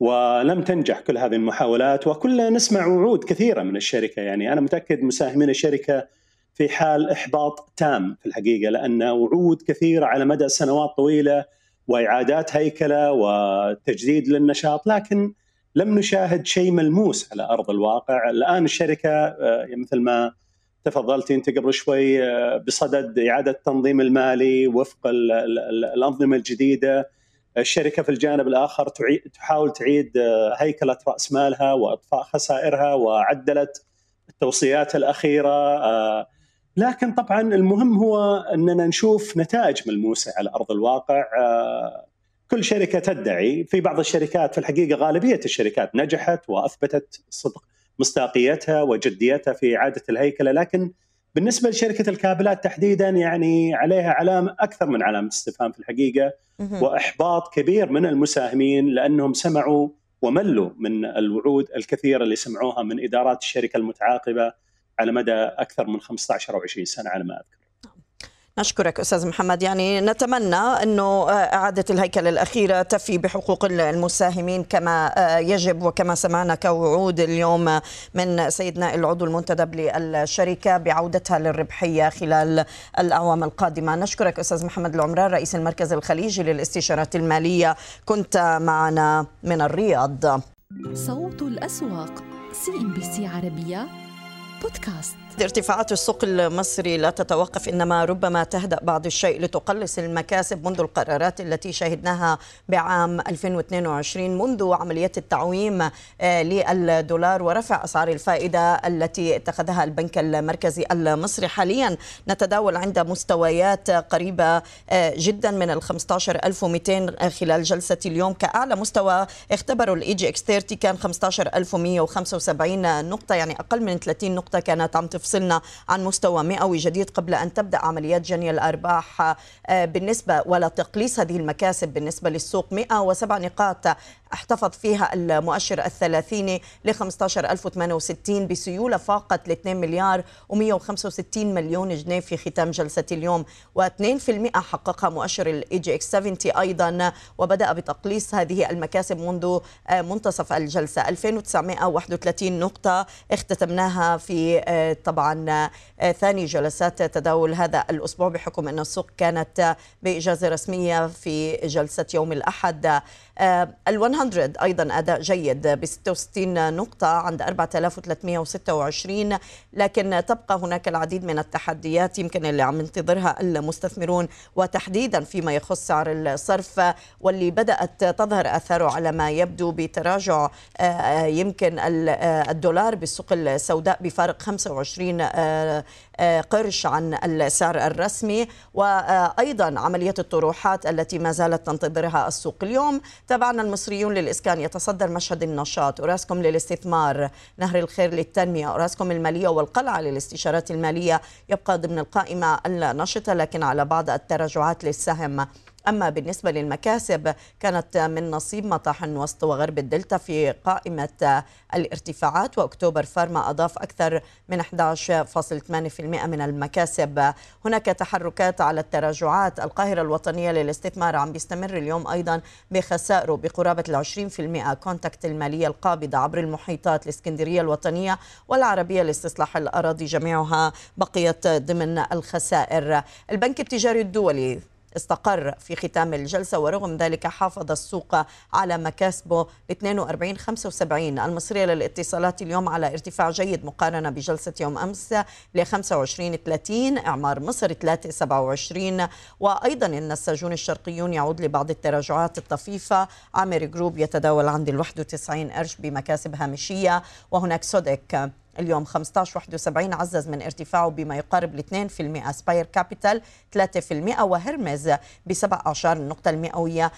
ولم تنجح كل هذه المحاولات وكلنا نسمع وعود كثيرة من الشركة. يعني أنا متأكد مساهمين الشركة في حال إحباط تام في الحقيقة لأن وعود كثيرة على مدى سنوات طويلة وإعادات هيكلة وتجديد للنشاط لكن لم نشاهد شيء ملموس على أرض الواقع، الآن الشركة آه، مثل ما تفضلتي أنت قبل شوي آه، بصدد إعادة التنظيم المالي وفق الأنظمة الجديدة. الشركة في الجانب الآخر تحاول تعيد آه، هيكلة رأس مالها وإطفاء خسائرها وعدلت التوصيات الأخيرة لكن طبعا المهم هو أننا نشوف نتائج ملموسة على أرض الواقع. كل شركة تدعي في بعض الشركات في الحقيقة غالبية الشركات نجحت وأثبتت صدق مصداقيتها وجديتها في إعادة الهيكلة لكن بالنسبة لشركة الكابلات تحديدا يعني عليها علامة أكثر من علامة استفهام في الحقيقة وإحباط كبير من المساهمين لأنهم سمعوا وملوا من الوعود الكثيرة اللي سمعوها من إدارات الشركة المتعاقبة على مدى أكثر من 15 أو 20 سنة على ما أذكر. نشكرك أستاذ محمد. يعني نتمنى أنه إعادة الهيكله الأخيرة تفي بحقوق المساهمين كما يجب وكما سمعنا كوعود اليوم من سيدنا العضو المنتدب للشركة بعودتها للربحية خلال الأعوام القادمة. نشكرك أستاذ محمد العمران رئيس المركز الخليجي للاستشارات المالية. كنت معنا من الرياض. صوت الأسواق سي إن بي سي عربية بودكاست. ارتفاعات السوق المصري لا تتوقف إنما ربما تهدأ بعض الشيء لتقلص المكاسب منذ القرارات التي شهدناها بعام 2022 منذ عملية التعويم آه، للدولار ورفع أسعار الفائدة التي اتخذها البنك المركزي المصري. حاليا نتداول عند مستويات قريبة آه، جدا من ال 15200 خلال جلسة اليوم. كأعلى مستوى اختبروا ال EGX 30 كان 15175 نقطة يعني أقل من 30 نقطة كانت عم تفصل يفصلنا عن مستوى مئوي جديد قبل أن تبدأ عمليات جني الأرباح آه، بالنسبة ولا تقليص هذه المكاسب بالنسبة للسوق. 107 نقاط احتفظ فيها المؤشر الثلاثيني ل 15068 بسيولة فاقت ل 2 مليار و165 مليون جنيه في ختام جلسة اليوم. و2% حققها مؤشر ال EGX 70 أيضا وبدأ بتقليص هذه المكاسب منذ آه، منتصف الجلسة. 2931 نقطة اختتمناها في آه، طبعا آه، ثاني جلسات تداول هذا الأسبوع بحكم أن السوق كانت بإجازة رسمية في جلسة يوم الأحد. ال 100 أيضا أداء جيد ب 66 نقطة عند 4326 لكن تبقى هناك العديد من التحديات يمكن اللي عم ينتظرها المستثمرون وتحديدا فيما يخص سعر الصرف واللي بدأت تظهر آثاره على ما يبدو بتراجع آه، يمكن آه، الدولار بالسوق السوداء بفارق 25 آه، قرش عن السعر الرسمي وأيضا عملية الطروحات التي ما زالت تنتظرها السوق اليوم. تابعنا المصريون للإسكان يتصدر مشهد النشاط. أوراسكوم للاستثمار. نهر الخير للتنمية. أوراسكوم المالية والقلعة للاستشارات المالية. يبقى ضمن القائمة النشطة لكن على بعض التراجعات للسهم. أما بالنسبة للمكاسب كانت من نصيب مطاحن وسط وغرب الدلتا في قائمة الارتفاعات وأكتوبر فارما أضاف أكثر من 11.8% من المكاسب. هناك تحركات على التراجعات. القاهرة الوطنية للاستثمار عم بيستمر اليوم أيضا بخسائره بقرابة ال 20% كونتاكت المالية القابضة عبر المحيطات الإسكندرية الوطنية والعربية لاستصلاح الأراضي جميعها بقيت ضمن الخسائر. البنك التجاري الدولي استقر في ختام الجلسة ورغم ذلك حافظ السوق على مكاسبه 42 75 المصرية للاتصالات اليوم على ارتفاع جيد مقارنة بجلسة يوم أمس ل 25 30 إعمار مصر 3 27 وأيضا النساجون الشرقيون يعود لبعض التراجعات الطفيفة. عامر جروب يتداول عند ال 91 قرش بمكاسب هامشية. وهناك سوديك اليوم 15 71 عزز من ارتفاعه بما يقارب ال 2% سباير كابيتال 3% وهرمز ب 17 النقطة المئوية.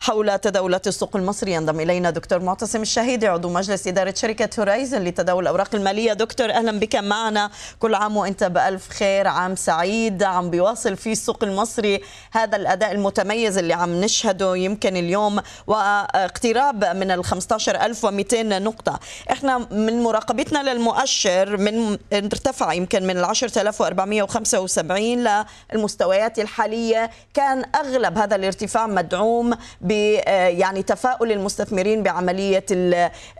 حول تداولات السوق المصري. ينضم إلينا دكتور معتصم الشهيدي عضو مجلس إدارة شركة هورايزن لتداول الأوراق المالية. دكتور أهلا بك معنا. كل عام وإنت بألف خير عام سعيد عم بيواصل فيه السوق المصري هذا الأداء المتميز اللي عم نشهده يمكن اليوم واقتراب من ال 15200 نقطة. إحنا من مراقبتنا للمؤشر من ارتفع يمكن من ال 10475 للمستويات الحالية. كان أغلب هذا الارتفاع مدعوم يعني تفاؤل المستثمرين بعملية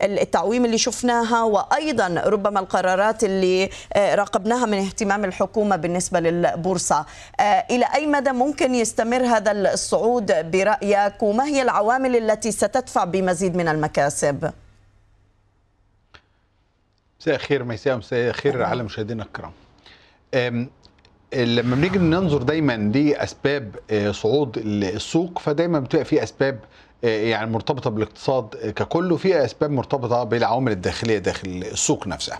التعويم اللي شفناها وأيضا ربما القرارات اللي راقبناها من اهتمام الحكومة بالنسبة للبورصة. إلى أي مدى ممكن يستمر هذا الصعود برأيك؟ وما هي العوامل التي ستدفع بمزيد من المكاسب؟ مساء الخير ميساء مساء الخير على مشاهدينا الكرام. لما بنيجي ننظر دايما لاسباب صعود السوق فدايما بتبقى في أسباب يعني مرتبطة بالاقتصاد ككل وفي أسباب مرتبطة بالعوامل الداخلية داخل السوق نفسها.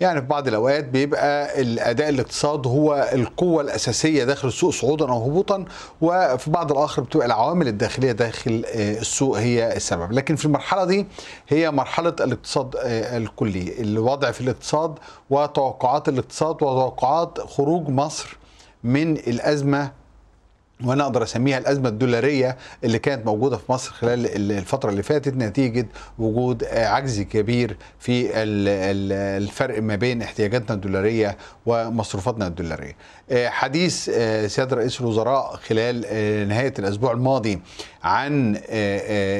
يعني في بعض الأوقات بيبقى الأداء الاقتصاد هو القوة الأساسية داخل السوق صعودا أو هبوطا وفي بعض الآخر بتبقى العوامل الداخلية داخل السوق هي السبب. لكن في المرحلة دي هي مرحلة الاقتصاد الكلي. الوضع في الاقتصاد وتوقعات الاقتصاد وتوقعات خروج مصر من الأزمة وأنا أقدر اسميها الازمه الدولاريه اللي كانت موجوده في مصر خلال الفترة اللي فاتت نتيجه وجود عجز كبير في الفرق ما بين احتياجاتنا الدولاريه ومصروفاتنا الدولاريه. حديث سيادة رئيس الوزراء خلال نهاية الأسبوع الماضي عن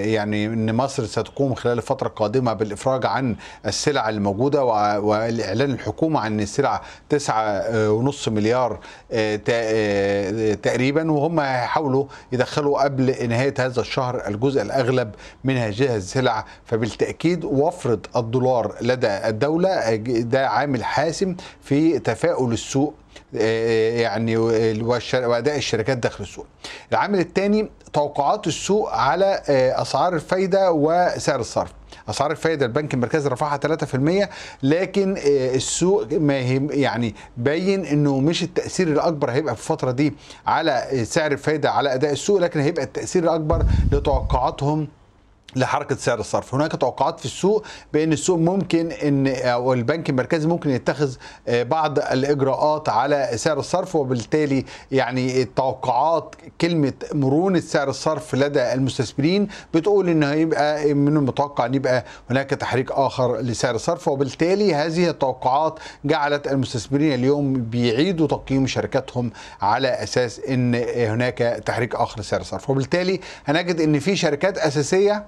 يعني إن مصر ستقوم خلال الفترة القادمة بالإفراج عن السلع الموجودة والاعلان الحكومة عن السلع 9.5 مليار تقريبا. وهم هيحاولوا يدخلوا قبل نهاية هذا الشهر الجزء الأغلب من هذه السلع. فبالتأكيد وفرة الدولار لدى الدولة ده عامل حاسم في تفاؤل السوق يعني وأداء الشركات داخل السوق. العامل الثاني توقعات السوق على أسعار الفايدة وسعر الصرف. أسعار الفائده البنك المركزي رفعها 3% لكن السوق ما يعني باين إنه مش التأثير الأكبر هيبقى في الفترة دي على سعر الفائده على أداء السوق لكن هيبقى التأثير الأكبر لتوقعاتهم لحركة سعر الصرف. هناك توقعات في السوق بأن السوق ممكن ان أو البنك المركزي ممكن يتخذ بعض الإجراءات على سعر الصرف وبالتالي يعني التوقعات كلمة مرونة سعر الصرف لدى المستثمرين بتقول ان هيبقى من المتوقع إن يبقى هناك تحريك آخر لسعر الصرف. وبالتالي هذه التوقعات جعلت المستثمرين اليوم بيعيدوا تقييم شركاتهم على أساس إن هناك تحريك آخر لسعر الصرف. وبالتالي هنجد إن في شركات أساسية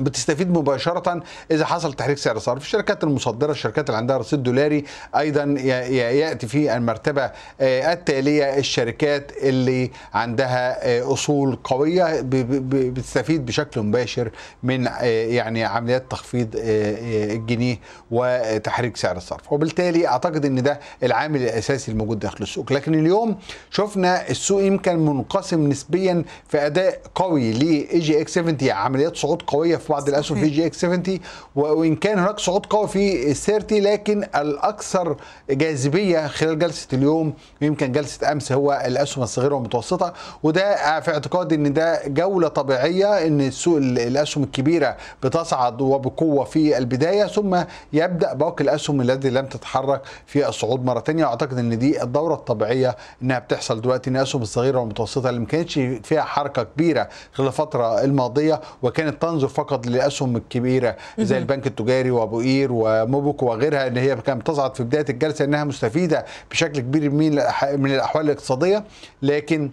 بتستفيد مباشرة إذا حصل تحريك سعر صرف الشركات المصدرة الشركات اللي عندها رصيد دولاري أيضا يأتي في المرتبة التالية الشركات اللي عندها أصول قوية بتستفيد بشكل مباشر من يعني عمليات تخفيض الجنيه وتحريك سعر الصرف. وبالتالي أعتقد أن ده العامل الأساسي الموجود داخل السوق. لكن اليوم شفنا السوق يمكن منقسم نسبيا في أداء قوي ل EGX 70 عمليات صعود قوية في بعض الأسهم في EGX 70 وإن كان هناك صعود قوي في السيرتي لكن الأكثر جاذبية خلال جلسة اليوم يمكن جلسة أمس هو الأسهم الصغيرة والمتوسطة. وده في اعتقادي إن ده جولة طبيعية إن السوق الأسهم الكبيرة بتصعد وبقوة في البداية ثم يبدأ باقي الأسهم التي لم تتحرك في الصعود مرة ثانية وأعتقد إن دي الدورة الطبيعية إنها بتحصل دلوقتي إن الأسهم الصغيرة والمتوسطة اللي ما كانتش فيها حركة كبيرة خلال الفترة الماضية وكانت تنظر فقط للاسهم الكبيرة زي البنك التجاري وأبو قير وموبك وغيرها إن هي كانت بتصعد في بداية الجلسة إنها مستفيدة بشكل كبير من من الأحوال الاقتصادية لكن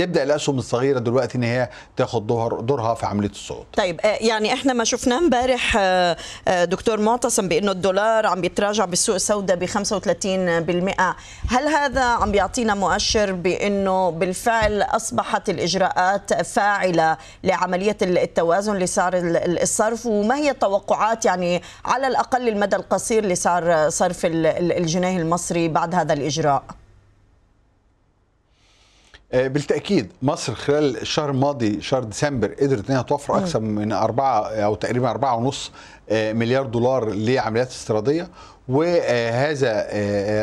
تبدأ الأسهم الصغيرة دلوقتي إن هي تاخد دور دورها في عملية الصعود. طيب يعني إحنا ما شفناه امبارح دكتور معتصم بإنه الدولار عم بيتراجع بالسوق السوداء ب 35% هل هذا عم بيعطينا مؤشر بإنه بالفعل أصبحت الإجراءات فاعلة لعملية التوازن لسعر الصرف؟ وما هي التوقعات يعني على الأقل المدى القصير لسعر صرف الجنيه المصري بعد هذا الإجراء؟ بالتأكيد مصر خلال الشهر الماضي شهر ديسمبر قدرت إنها توفر أكثر من أربعة أو تقريبا أربعة ونص مليار دولار لعمليات استيرادية. وهذا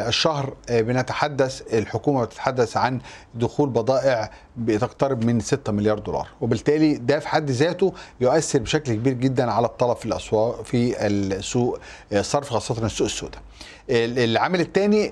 الشهر بنتحدث الحكومة بتتحدث عن دخول بضائع بتقترب من 6 مليار دولار. وبالتالي ده في حد ذاته يؤثر بشكل كبير جدا على الطلب في الأسواق في السوق الصرف خاصة السوق السوداء. العامل الثاني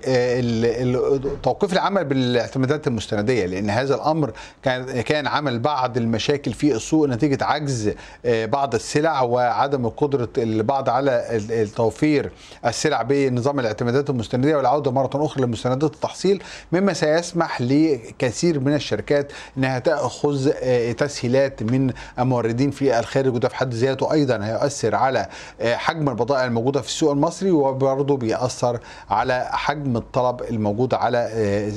توقيف العمل بالاعتمادات المستندية لأن هذا الأمر كان كان عمل بعض المشاكل في السوق نتيجة عجز بعض السلع وعدم قدرة البعض على توفير السلع بنظام الاعتمادات المستندية والعودة مرة أخرى لمستندات التحصيل مما سيسمح لكثير من الشركات إنها تأخذ تسهيلات من الموردين في الخارج وده في حد ذاته أيضا هيؤثر على حجم البضائع الموجودة في السوق المصري وبرضه بيأثر على حجم الطلب الموجود على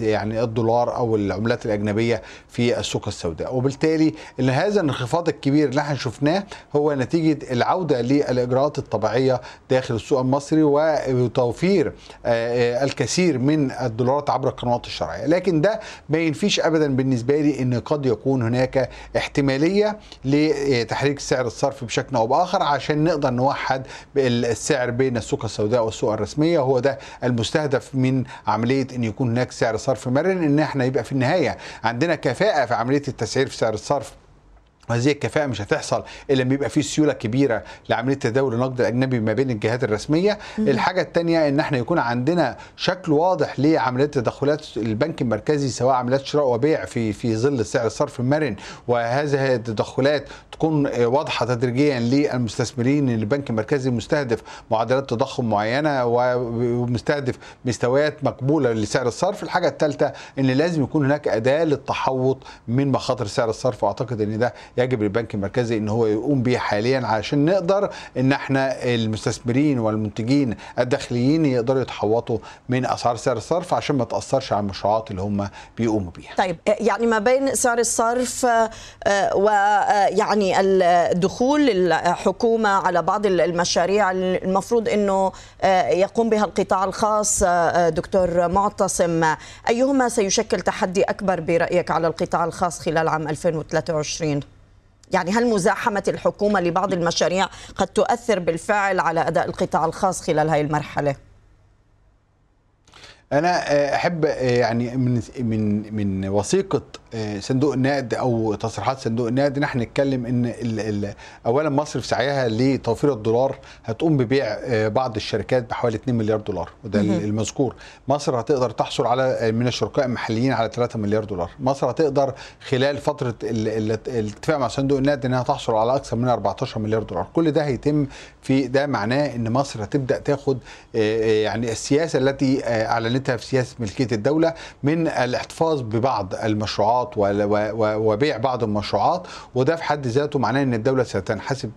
يعني الدولار أو العملات الأجنبية في السوق السوداء. وبالتالي إن هذا الانخفاض الكبير اللي إحنا شفناه هو نتيجة العودة للإجراءات الطبيعية داخل السوق المصري وتوفير الكثير من الدولارات عبر القنوات الشرعية. لكن ده ما ينفيش ابدا بالنسبة لي إن قد يكون هناك احتمالية لتحريك سعر الصرف بشكل أو بآخر عشان نقدر نوحد السعر بين السوق السوداء والسوق الرسمية. هو ده المستهدف من عملية إن يكون هناك سعر صرف مرن إن إحنا يبقى في النهاية عندنا كفاءة في عملية التسعير في سعر الصرف. وهذه الكفاءة مش هتحصل إلا لما يبقى في سيولة كبيرة لعملية تداول النقد الأجنبي ما بين الجهات الرسمية. مم. الحاجة الثانية إن إحنا يكون عندنا شكل واضح لعمليات تدخلات البنك المركزي سواء عمليات شراء وبيع في في ظل سعر الصرف المرن. وهذه التدخلات تكون واضحة تدريجيا للمستثمرين إن البنك المركزي مستهدف معدلات تضخم معينة ومستهدف مستويات مقبولة لسعر الصرف. الحاجة الثالثة إن لازم يكون هناك أداة للتحوط من مخاطر سعر الصرف. وأعتقد إن ده يجب للبنك المركزي إن هو يقوم بيه حاليا عشان نقدر إن إحنا المستثمرين والمنتجين الداخليين يقدروا يتحوطوا من أسعار سعر الصرف عشان ما تأثرش على المشروعات اللي هم بيقوموا بيها. طيب يعني ما بين سعر الصرف ويعني الدخول الحكومة على بعض المشاريع المفروض إنه يقوم بها القطاع الخاص دكتور معتصم أيهما سيشكل تحدي أكبر برأيك على القطاع الخاص خلال عام 2023 يعني هل مزاحمة الحكومة لبعض المشاريع قد تؤثر بالفعل على أداء القطاع الخاص خلال هذه المرحلة؟ أنا أحب يعني من من من وثيقة صندوق النقد أو تصريحات صندوق النقد إن إحنا نتكلم إن اولا مصر في سعيها لتوفير الدولار هتقوم ببيع بعض الشركات بحوالي 2 مليار دولار وده المذكور. مصر هتقدر تحصل على من الشركاء المحليين على 3 مليار دولار. مصر هتقدر خلال فترة الاتفاق مع صندوق النقد إنها تحصل على أكثر من 14 مليار دولار. كل ده هيتم في ده معناه إن مصر هتبدأ تاخد يعني السياسة التي اعلنتها في سياسة ملكية الدولة من الاحتفاظ ببعض المشروعات وبيع بعض المشروعات وده في حد ذاته معناه إن الدولة ستنحسب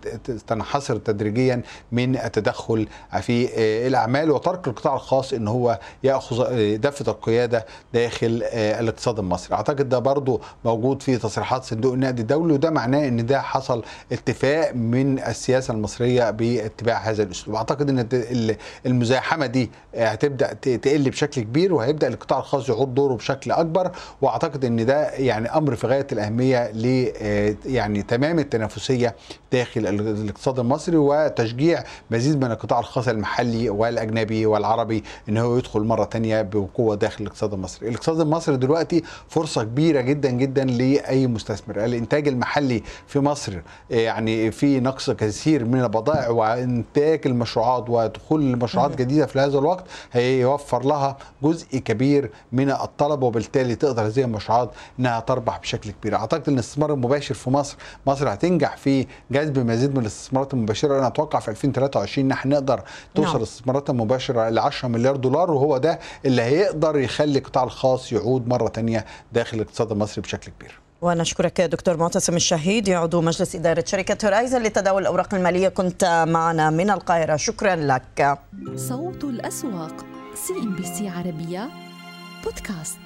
تنحصر تدريجيا من التدخل في الأعمال وترك القطاع الخاص إن هو يأخذ دفة القيادة داخل الاقتصاد المصري. أعتقد ده برضو موجود في تصريحات صندوق النقد الدولي وده معناه إن ده حصل اتفاق من السياسة المصرية باتباع هذا الأسلوب. أعتقد إن المزاحمة دي هتبدأ تقل بشكل كبير وهيبدأ القطاع الخاص يعود دوره بشكل أكبر. وأعتقد إن ده يعني أمر في غاية الأهمية ل يعني تمام التنافسية داخل الاقتصاد المصري وتشجيع مزيد من القطاع الخاص المحلي والأجنبي والعربي إن هو يدخل مرة ثانية بقوة داخل الاقتصاد المصري. الاقتصاد المصري دلوقتي فرصة كبيرة جدا جدا لأي مستثمر، الإنتاج المحلي في مصر يعني في نقص كثير من البضائع وإنتاج المشروعات ودخول المشروعات جديدة في هذا الوقت هيوفر لها جزء كبير من الطلب وبالتالي تقدر هذه المشروعات إنها تربح بشكل كبير. أعتقد إن الاستثمار المباشر في مصر مصر هتنجح في جذب مزيد من الاستثمارات المباشرة. أنا أتوقع في 2023 ان إحنا نقدر توصل نعم. الاستثمارات المباشرة ل 10 مليار دولار وهو ده اللي هيقدر يخلي القطاع الخاص يعود مرة ثانية داخل الاقتصاد المصري بشكل كبير. ونشكرك دكتور معتصم الشهيد. عضو مجلس إدارة شركة هورايزن لتداول الأوراق المالية. كنت معنا من القاهرة. شكرا لك. صوت الأسواق. سي إم بي سي عربية بودكاست.